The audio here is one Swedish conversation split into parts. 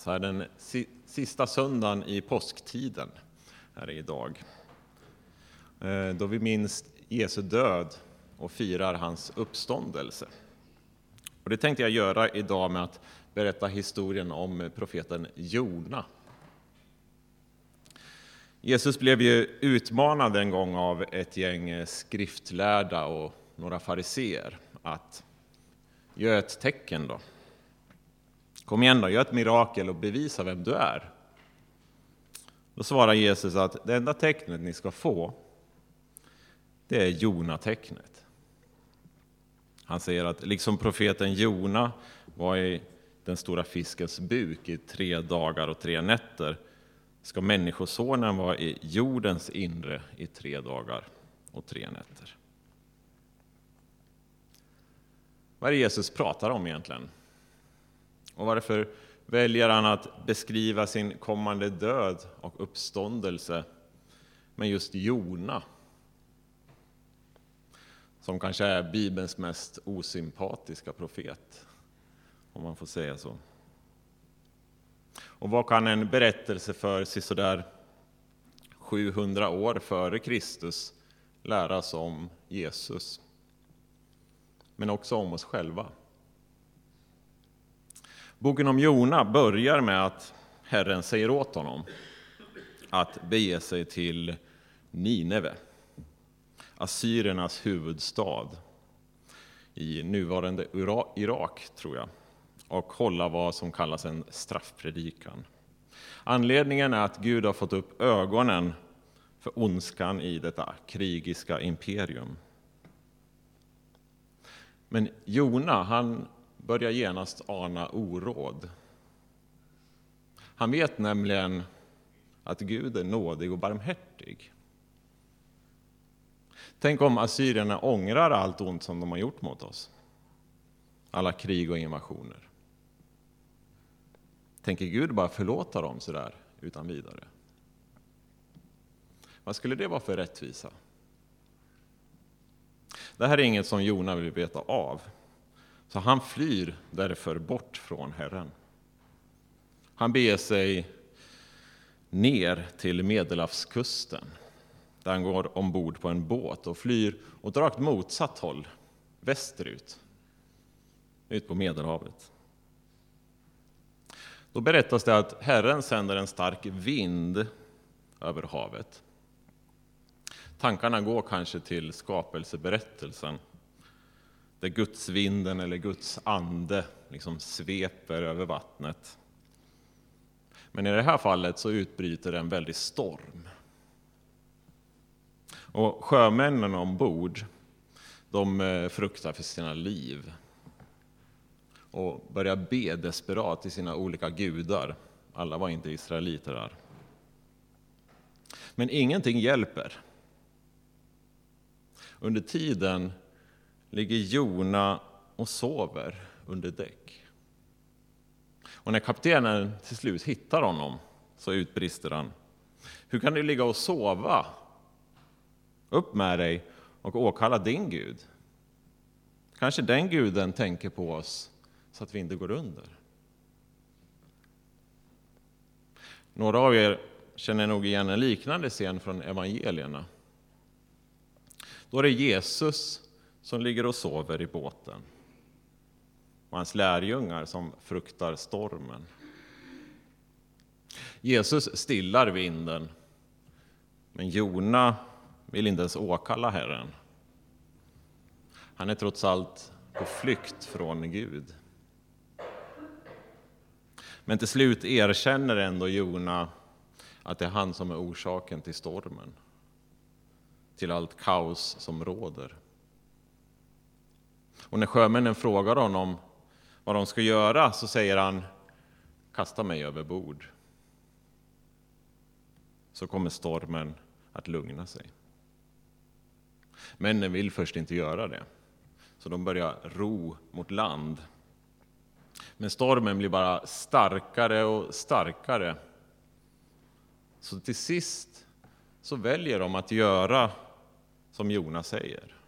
så här den sista söndagen i påsktiden är det idag. Eh, då vi minns Jesu död och firar hans uppståndelse. Och det tänkte jag göra idag med att berätta historien om profeten Jona. Jesus blev ju utmanad en gång av ett gäng skriftlärda och några fariseer att göra ett tecken då. Kom igen då, gör ett mirakel och bevisa vem du är. Då svarar Jesus att det enda tecknet ni ska få, det är Jona-tecknet. Han säger att liksom profeten Jona var i den stora fiskens buk i tre dagar och tre nätter, ska Människosonen vara i jordens inre i tre dagar och tre nätter. Vad är det Jesus pratar om egentligen? Och varför väljer han att beskriva sin kommande död och uppståndelse med just Jona? Som kanske är Bibelns mest osympatiska profet, om man får säga så. Och vad kan en berättelse för sådär 700 år före Kristus lära oss om Jesus? Men också om oss själva. Boken om Jona börjar med att Herren säger åt honom att bege sig till Nineve, assyriernas huvudstad i nuvarande Irak, tror jag, och hålla vad som kallas en straffpredikan. Anledningen är att Gud har fått upp ögonen för ondskan i detta krigiska imperium. Men Jona, han börjar genast ana oråd. Han vet nämligen att Gud är nådig och barmhärtig. Tänk om assyrierna ångrar allt ont som de har gjort mot oss. Alla krig och invasioner. Tänker Gud bara förlåta dem sådär utan vidare? Vad skulle det vara för rättvisa? Det här är inget som Jona vill veta av. Så han flyr därför bort från Herren. Han beger sig ner till Medelhavskusten där han går ombord på en båt och flyr åt rakt motsatt håll, västerut, ut på Medelhavet. Då berättas det att Herren sänder en stark vind över havet. Tankarna går kanske till skapelseberättelsen där gudsvinden eller Guds ande liksom sveper över vattnet. Men i det här fallet så utbryter en väldig storm. Och sjömännen ombord, de eh, fruktar för sina liv och börjar be desperat till sina olika gudar. Alla var inte israeliter där. Men ingenting hjälper. Under tiden ligger Jona och sover under däck. Och när kaptenen till slut hittar honom så utbrister han. Hur kan du ligga och sova? Upp med dig och åkalla din Gud. Kanske den guden tänker på oss så att vi inte går under. Några av er känner nog igen en liknande scen från evangelierna. Då är det Jesus som ligger och sover i båten och hans lärjungar som fruktar stormen. Jesus stillar vinden, men Jona vill inte ens åkalla Herren. Han är trots allt på flykt från Gud. Men till slut erkänner ändå Jona att det är han som är orsaken till stormen, till allt kaos som råder. Och när sjömännen frågar honom vad de ska göra så säger han kasta mig över bord. Så kommer stormen att lugna sig. Männen vill först inte göra det, så de börjar ro mot land. Men stormen blir bara starkare och starkare. Så till sist så väljer de att göra som Jonas säger.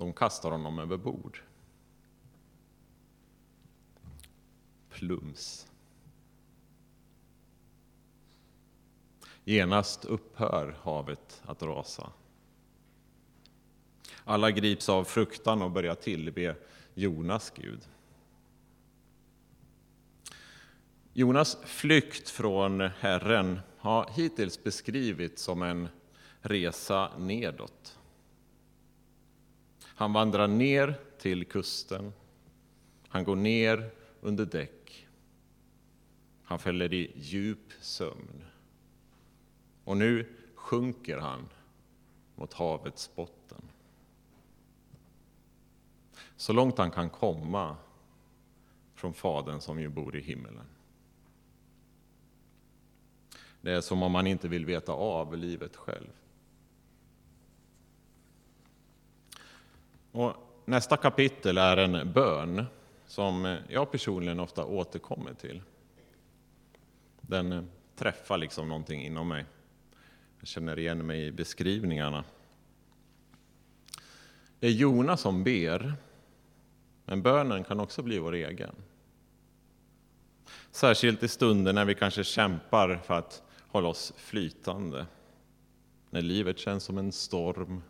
De kastar honom över bord. plums. Genast upphör havet att rasa. Alla grips av fruktan och börjar tillbe Jonas Gud. Jonas flykt från Herren har hittills beskrivits som en resa nedåt. Han vandrar ner till kusten. Han går ner under däck. Han fäller i djup sömn. Och nu sjunker han mot havets botten. Så långt han kan komma från Fadern som ju bor i himmelen. Det är som om man inte vill veta av livet själv. Och nästa kapitel är en bön som jag personligen ofta återkommer till. Den träffar liksom någonting inom mig. Jag känner igen mig i beskrivningarna. Det är Jona som ber, men bönen kan också bli vår egen. Särskilt i stunder när vi kanske kämpar för att hålla oss flytande. När livet känns som en storm.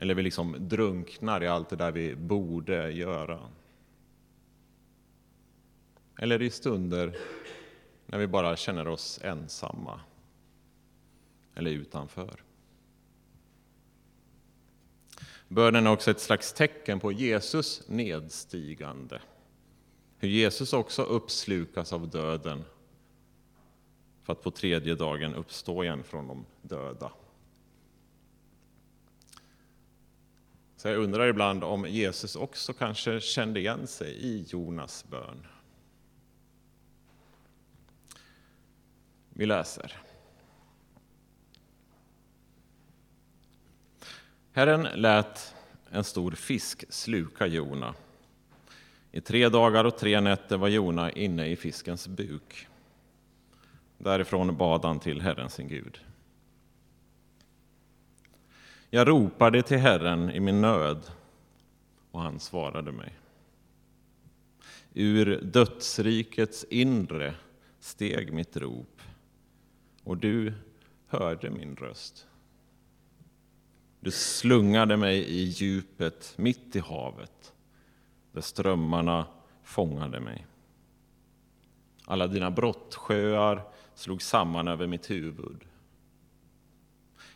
Eller vi liksom drunknar i allt det där vi borde göra. Eller i stunder när vi bara känner oss ensamma eller utanför. Bönen är också ett slags tecken på Jesus nedstigande. Hur Jesus också uppslukas av döden för att på tredje dagen uppstå igen från de döda. Så jag undrar ibland om Jesus också kanske kände igen sig i Jonas bön. Vi läser. Herren lät en stor fisk sluka Jona. I tre dagar och tre nätter var Jona inne i fiskens buk. Därifrån bad han till Herren sin Gud. Jag ropade till Herren i min nöd och han svarade mig. Ur dödsrikets inre steg mitt rop och du hörde min röst. Du slungade mig i djupet mitt i havet där strömmarna fångade mig. Alla dina brottsjöar slog samman över mitt huvud.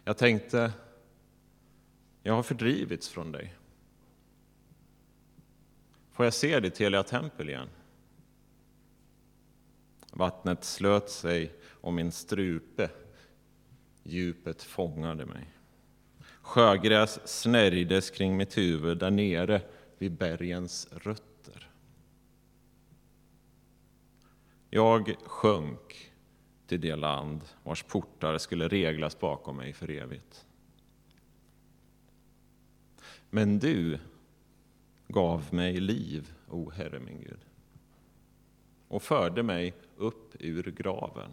Jag tänkte, jag har fördrivits från dig. Får jag se ditt heliga tempel igen? Vattnet slöt sig om min strupe, djupet fångade mig. Sjögräs snärjdes kring mitt huvud där nere vid bergens rötter. Jag sjönk till det land vars portar skulle reglas bakom mig för evigt. Men du gav mig liv, o Herre min Gud, och förde mig upp ur graven.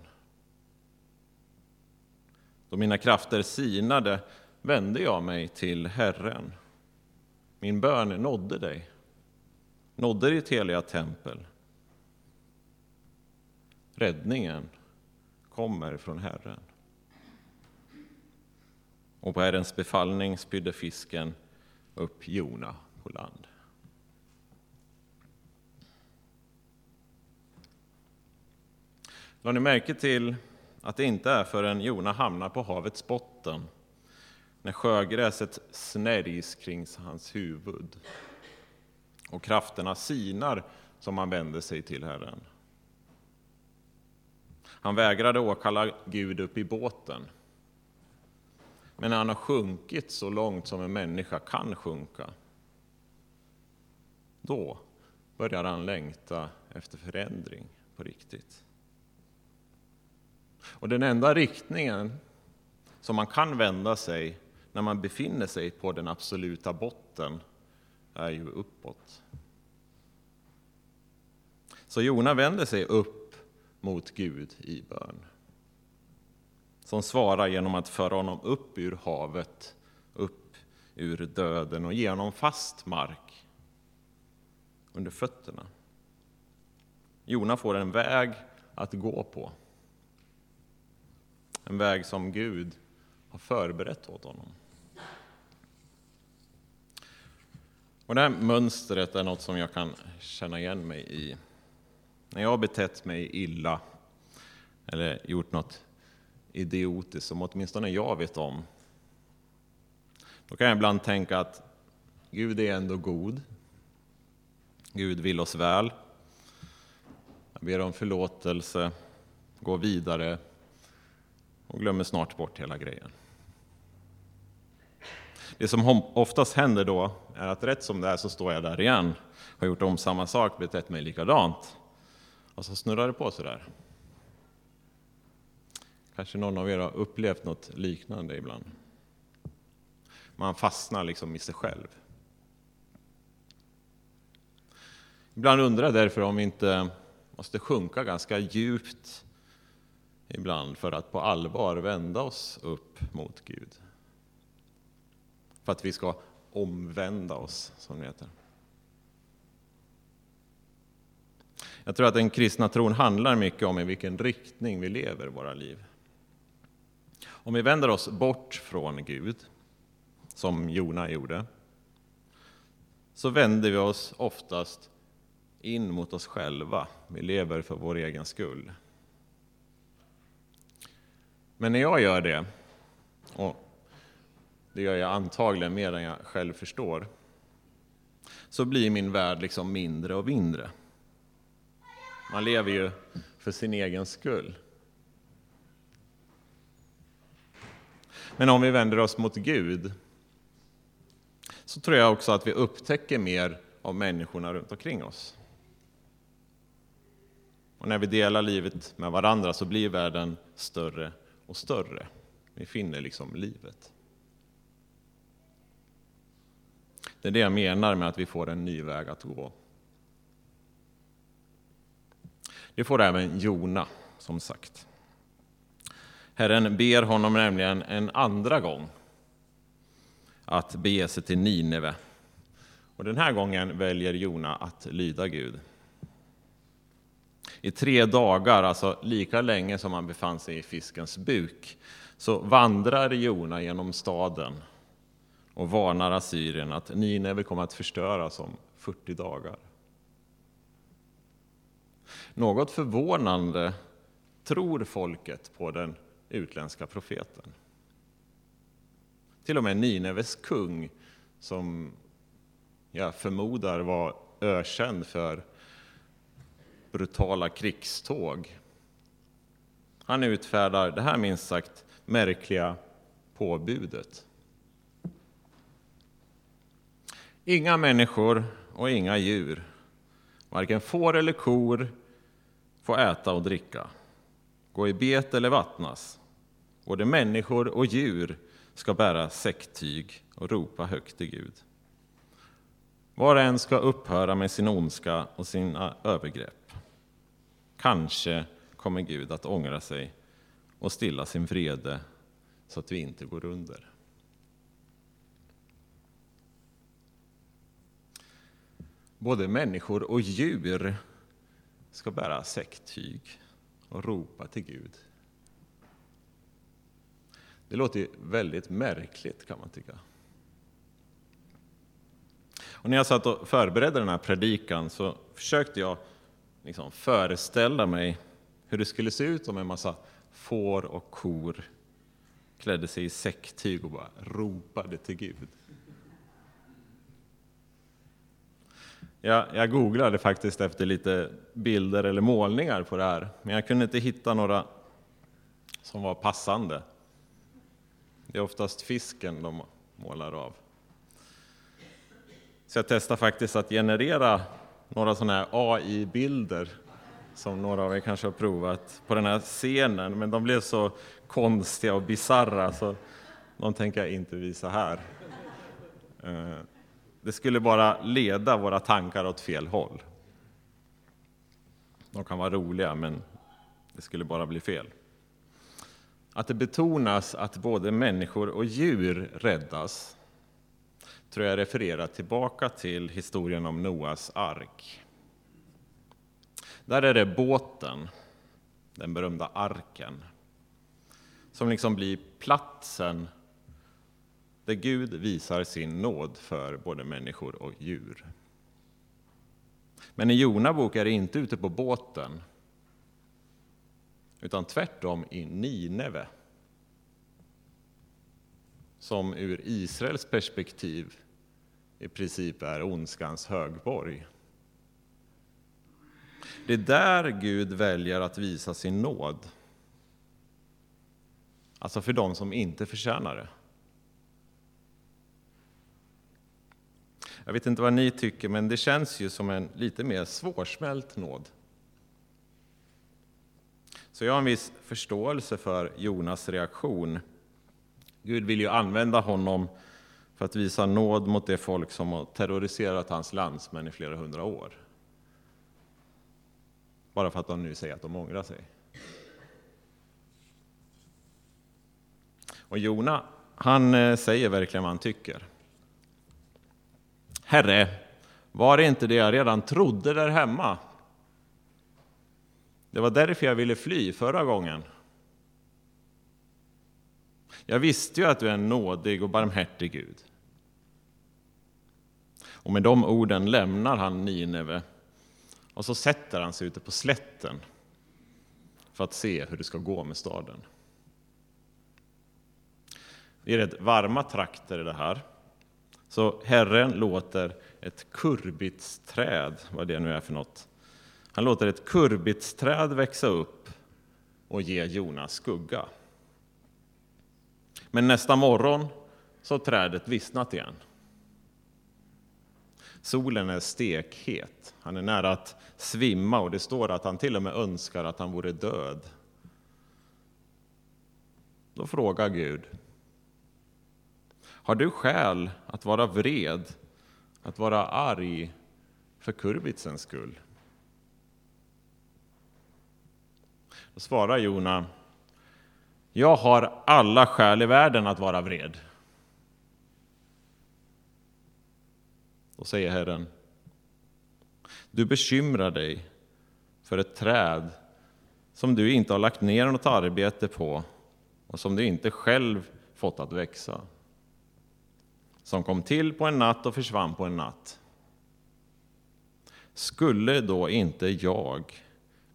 Då mina krafter sinade vände jag mig till Herren. Min bön nådde dig, nådde ditt heliga tempel. Räddningen kommer från Herren. Och på Herrens befallning spydde fisken upp Jona på land. Lade ni märke till att det inte är förrän Jona hamnar på havets botten när sjögräset snärjs kring hans huvud och krafterna sinar som han vänder sig till Herren. Han vägrade åkalla Gud upp i båten. Men när han har sjunkit så långt som en människa kan sjunka, då börjar han längta efter förändring på riktigt. Och den enda riktningen som man kan vända sig när man befinner sig på den absoluta botten är ju uppåt. Så Jona vänder sig upp mot Gud i bön. Som svarar genom att föra honom upp ur havet, upp ur döden och ge honom fast mark under fötterna. Jona får en väg att gå på. En väg som Gud har förberett åt honom. Och det här mönstret är något som jag kan känna igen mig i. När jag har betett mig illa eller gjort något idiotiskt som åtminstone jag vet om, då kan jag ibland tänka att Gud är ändå god. Gud vill oss väl. Jag ber om förlåtelse, går vidare och glömmer snart bort hela grejen. Det som oftast händer då är att rätt som det är så står jag där igen, har gjort om samma sak, betett mig likadant. Och så snurrar det på sådär. Kanske någon av er har upplevt något liknande ibland. Man fastnar liksom i sig själv. Ibland undrar jag därför om vi inte måste sjunka ganska djupt ibland för att på allvar vända oss upp mot Gud. För att vi ska omvända oss, som det heter. Jag tror att den kristna tron handlar mycket om i vilken riktning vi lever våra liv. Om vi vänder oss bort från Gud, som Jona gjorde, så vänder vi oss oftast in mot oss själva. Vi lever för vår egen skull. Men när jag gör det, och det gör jag antagligen mer än jag själv förstår, så blir min värld liksom mindre och mindre. Man lever ju för sin egen skull. Men om vi vänder oss mot Gud så tror jag också att vi upptäcker mer av människorna runt omkring oss. Och när vi delar livet med varandra så blir världen större och större. Vi finner liksom livet. Det är det jag menar med att vi får en ny väg att gå. Det får även Jona, som sagt. Herren ber honom nämligen en andra gång att bege sig till Nineve. Och den här gången väljer Jona att lyda Gud. I tre dagar, alltså lika länge som han befann sig i fiskens buk, så vandrar Jona genom staden och varnar Assyrien att Nineve kommer att förstöras om 40 dagar. Något förvånande tror folket på den utländska profeten. Till och med Nineves kung, som jag förmodar var ökänd för brutala krigståg. Han utfärdar det här minst sagt märkliga påbudet. Inga människor och inga djur, varken får eller kor, får äta och dricka, gå i bet eller vattnas. Både människor och djur ska bära säcktyg och ropa högt till Gud. Var och en ska upphöra med sin ondska och sina övergrepp. Kanske kommer Gud att ångra sig och stilla sin vrede så att vi inte går under. Både människor och djur ska bära säcktyg och ropa till Gud. Det låter ju väldigt märkligt kan man tycka. Och när jag satt och förberedde den här predikan så försökte jag liksom föreställa mig hur det skulle se ut om en massa får och kor klädde sig i säcktyg och bara ropade till Gud. Jag, jag googlade faktiskt efter lite bilder eller målningar på det här, men jag kunde inte hitta några som var passande. Det är oftast fisken de målar av. Så jag testade faktiskt att generera några sådana här AI-bilder som några av er kanske har provat på den här scenen, men de blev så konstiga och bizarra så de tänker jag inte visa här. Eh, det skulle bara leda våra tankar åt fel håll. De kan vara roliga, men det skulle bara bli fel. Att det betonas att både människor och djur räddas tror jag refererar tillbaka till historien om Noas ark. Där är det båten, den berömda arken, som liksom blir platsen där Gud visar sin nåd för både människor och djur. Men i Jona bok är det inte ute på båten, utan tvärtom i Nineve. Som ur Israels perspektiv i princip är ondskans högborg. Det är där Gud väljer att visa sin nåd. Alltså för dem som inte förtjänar det. Jag vet inte vad ni tycker, men det känns ju som en lite mer svårsmält nåd. Så jag har en viss förståelse för Jonas reaktion. Gud vill ju använda honom för att visa nåd mot det folk som har terroriserat hans landsmän i flera hundra år. Bara för att de nu säger att de ångrar sig. Och Jona, han eh, säger verkligen vad han tycker. Herre, var det inte det jag redan trodde där hemma? Det var därför jag ville fly förra gången. Jag visste ju att du är en nådig och barmhärtig Gud. Och med de orden lämnar han Nineve och så sätter han sig ute på slätten för att se hur det ska gå med staden. Det är rätt varma trakter i det här. Så Herren låter ett kurbitsträd, vad det nu är för något, han låter ett kurbitsträd växa upp och ge Jonas skugga. Men nästa morgon så har trädet vissnat igen. Solen är stekhet, han är nära att svimma och det står att han till och med önskar att han vore död. Då frågar Gud, har du skäl att vara vred, att vara arg för kurbitsens skull? Då svarar Jona, jag har alla skäl i världen att vara vred. Då säger Herren, du bekymrar dig för ett träd som du inte har lagt ner något arbete på och som du inte själv fått att växa. Som kom till på en natt och försvann på en natt. Skulle då inte jag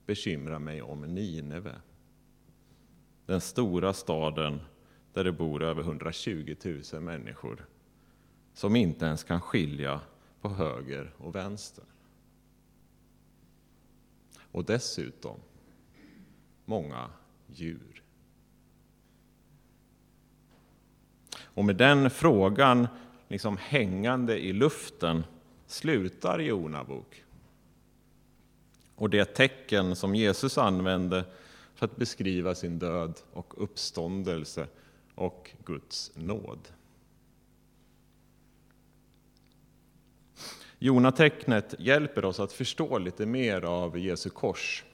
bekymra mig om Nineve? Den stora staden där det bor över 120 000 människor som inte ens kan skilja på höger och vänster. Och dessutom många djur. Och med den frågan liksom hängande i luften slutar Jona bok. Och det tecken som Jesus använde för att beskriva sin död och uppståndelse och Guds nåd. Jonatecknet hjälper oss att förstå lite mer av Jesu kors.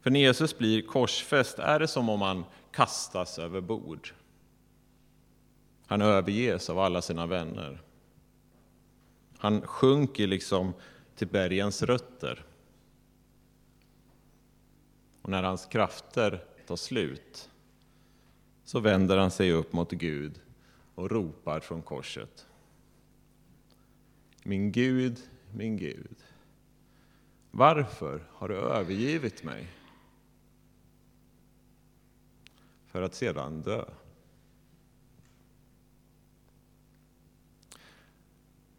För när Jesus blir korsfäst är det som om han kastas över bord. Han överges av alla sina vänner. Han sjunker liksom till bergens rötter. Och när hans krafter tar slut så vänder han sig upp mot Gud och ropar från korset. Min Gud, min Gud, varför har du övergivit mig? För att sedan dö.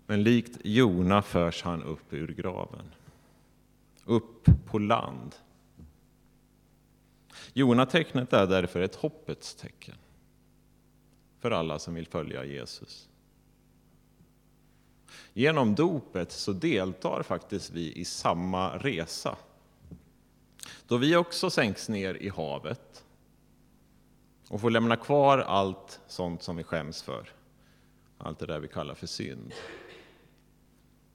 Men likt Jona förs han upp ur graven, upp på land. Jonatecknet är därför ett hoppets tecken för alla som vill följa Jesus. Genom dopet så deltar faktiskt vi i samma resa. Då vi också sänks ner i havet och får lämna kvar allt sånt som vi skäms för. Allt det där vi kallar för synd.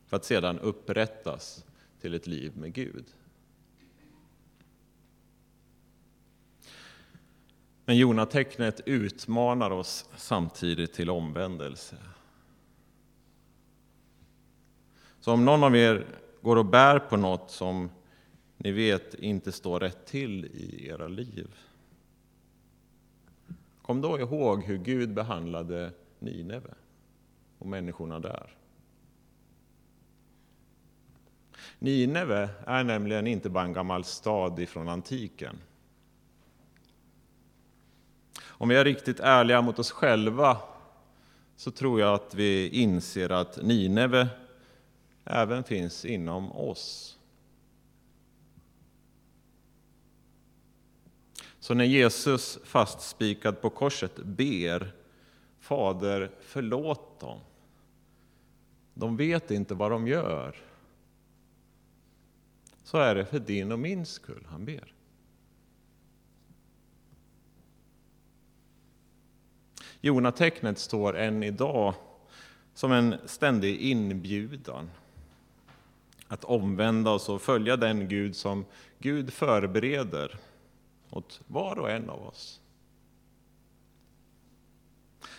För att sedan upprättas till ett liv med Gud. Men Jonatecknet utmanar oss samtidigt till omvändelse. Så om någon av er går och bär på något som ni vet inte står rätt till i era liv. Kom då ihåg hur Gud behandlade Nineve och människorna där. Nineve är nämligen inte bara en gammal stad ifrån antiken. Om vi är riktigt ärliga mot oss själva så tror jag att vi inser att Nineve även finns inom oss. Så när Jesus fastspikad på korset ber Fader, förlåt dem. De vet inte vad de gör. Så är det för din och min skull han ber. Jonatecknet står än idag som en ständig inbjudan att omvända oss och följa den Gud som Gud förbereder åt var och en av oss.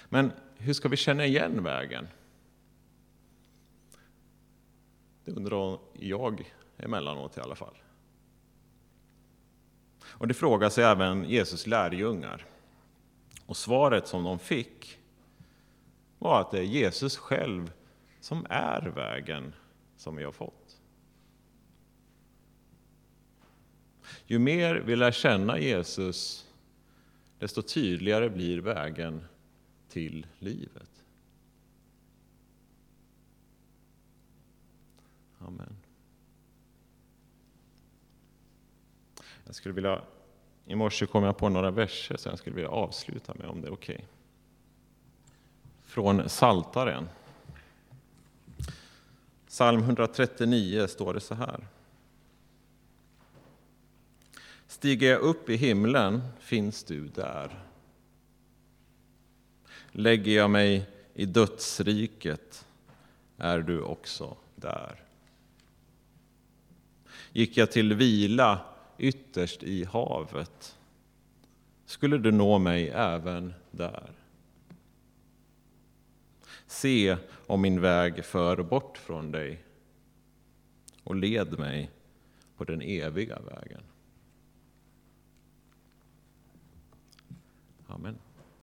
Men hur ska vi känna igen vägen? Det undrar jag emellanåt i alla fall. Och det frågar sig även Jesus lärjungar. Och svaret som de fick var att det är Jesus själv som är vägen som vi har fått. Ju mer vi lär känna Jesus, desto tydligare blir vägen till livet. Amen. Jag skulle vilja, I morse kom jag på några verser som jag skulle vilja avsluta med om det är okej. Okay. Från Saltaren. Psalm 139 står det så här. Stiger jag upp i himlen finns du där. Lägger jag mig i dödsriket är du också där. Gick jag till vila ytterst i havet skulle du nå mig även där. Se om min väg för bort från dig och led mig på den eviga vägen. Amen.